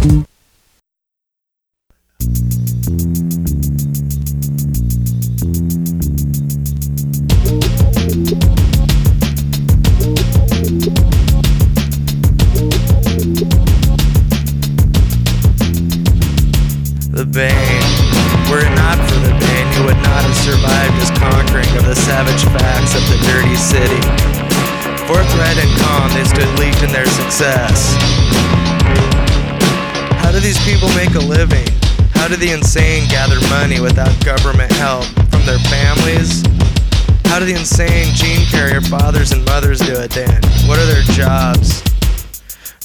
The Bane. Were it not for the Bane, you would not have survived his conquering of the savage facts of the dirty city. Forthright and calm, they stood leagued in their success. Do these people make a living? How do the insane gather money without government help from their families? How do the insane gene carrier fathers and mothers do it then? What are their jobs?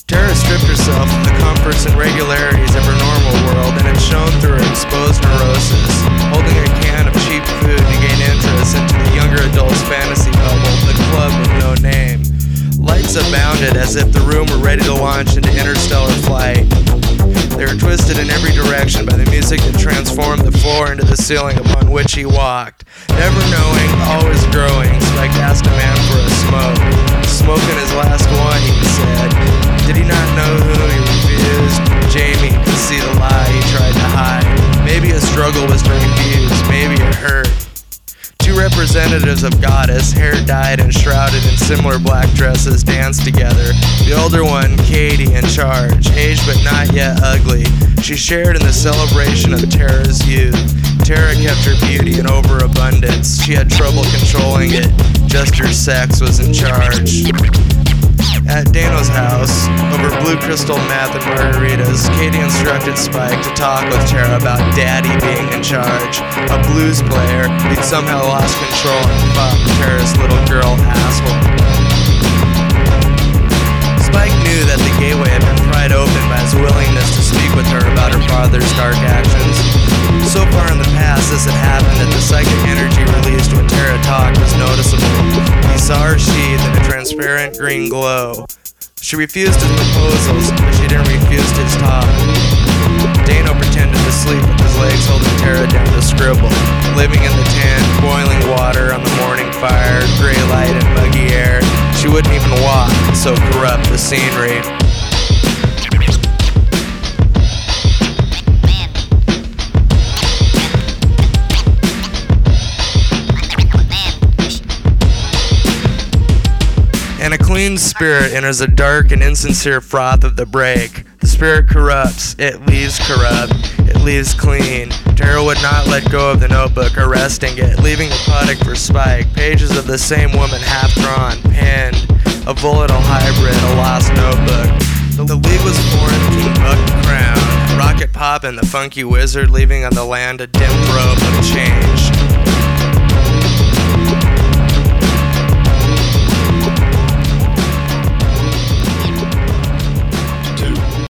Tara stripped herself of the comforts and regularities of her normal world and had shown through her exposed neurosis, holding a can of cheap food to gain interest into the younger adult's fantasy bubble, the club with no name. Lights abounded as if the room were ready to launch into interstellar flight. They were twisted in every direction by the music that transformed the floor into the ceiling upon which he walked. Never knowing, always growing, Spike asked a man for a smoke. Smoking his last one, he said. Did he not know who he refused? Jamie could see the lie he tried to hide. Maybe his struggle was to refuse, maybe it hurt. Representatives of Goddess, hair dyed and shrouded in similar black dresses, danced together. The older one, Katie, in charge, aged but not yet ugly. She shared in the celebration of Tara's youth. Tara kept her beauty in overabundance. She had trouble controlling it. Just her sex was in charge. At Dano's house, over blue crystal meth and margaritas, Katie instructed Spike to talk with Tara about Daddy being in charge. A blues player who'd somehow lost control and fucked Tara's little girl asshole. Spike knew that the gateway had been pried open by his willingness to speak with her about her father's dark actions. So far in the past, this had happened that the psychic energy released when Tara talked was noticeable. Transparent green glow. She refused his proposals, but she didn't refuse his talk. Dano pretended to sleep with his legs holding Tara down to scribble. Living in the tent, boiling water on the morning fire, gray light and muggy air. She wouldn't even walk, so corrupt the scenery. And a clean spirit enters a dark and insincere froth of the break. The spirit corrupts, it leaves corrupt, it leaves clean. Tara would not let go of the notebook, arresting it, leaving the product for Spike. Pages of the same woman half drawn, penned, a volatile hybrid, a lost notebook. The, the league was formed, King Buck Crown, Rocket Pop and the Funky Wizard leaving on the land a dim rope of change.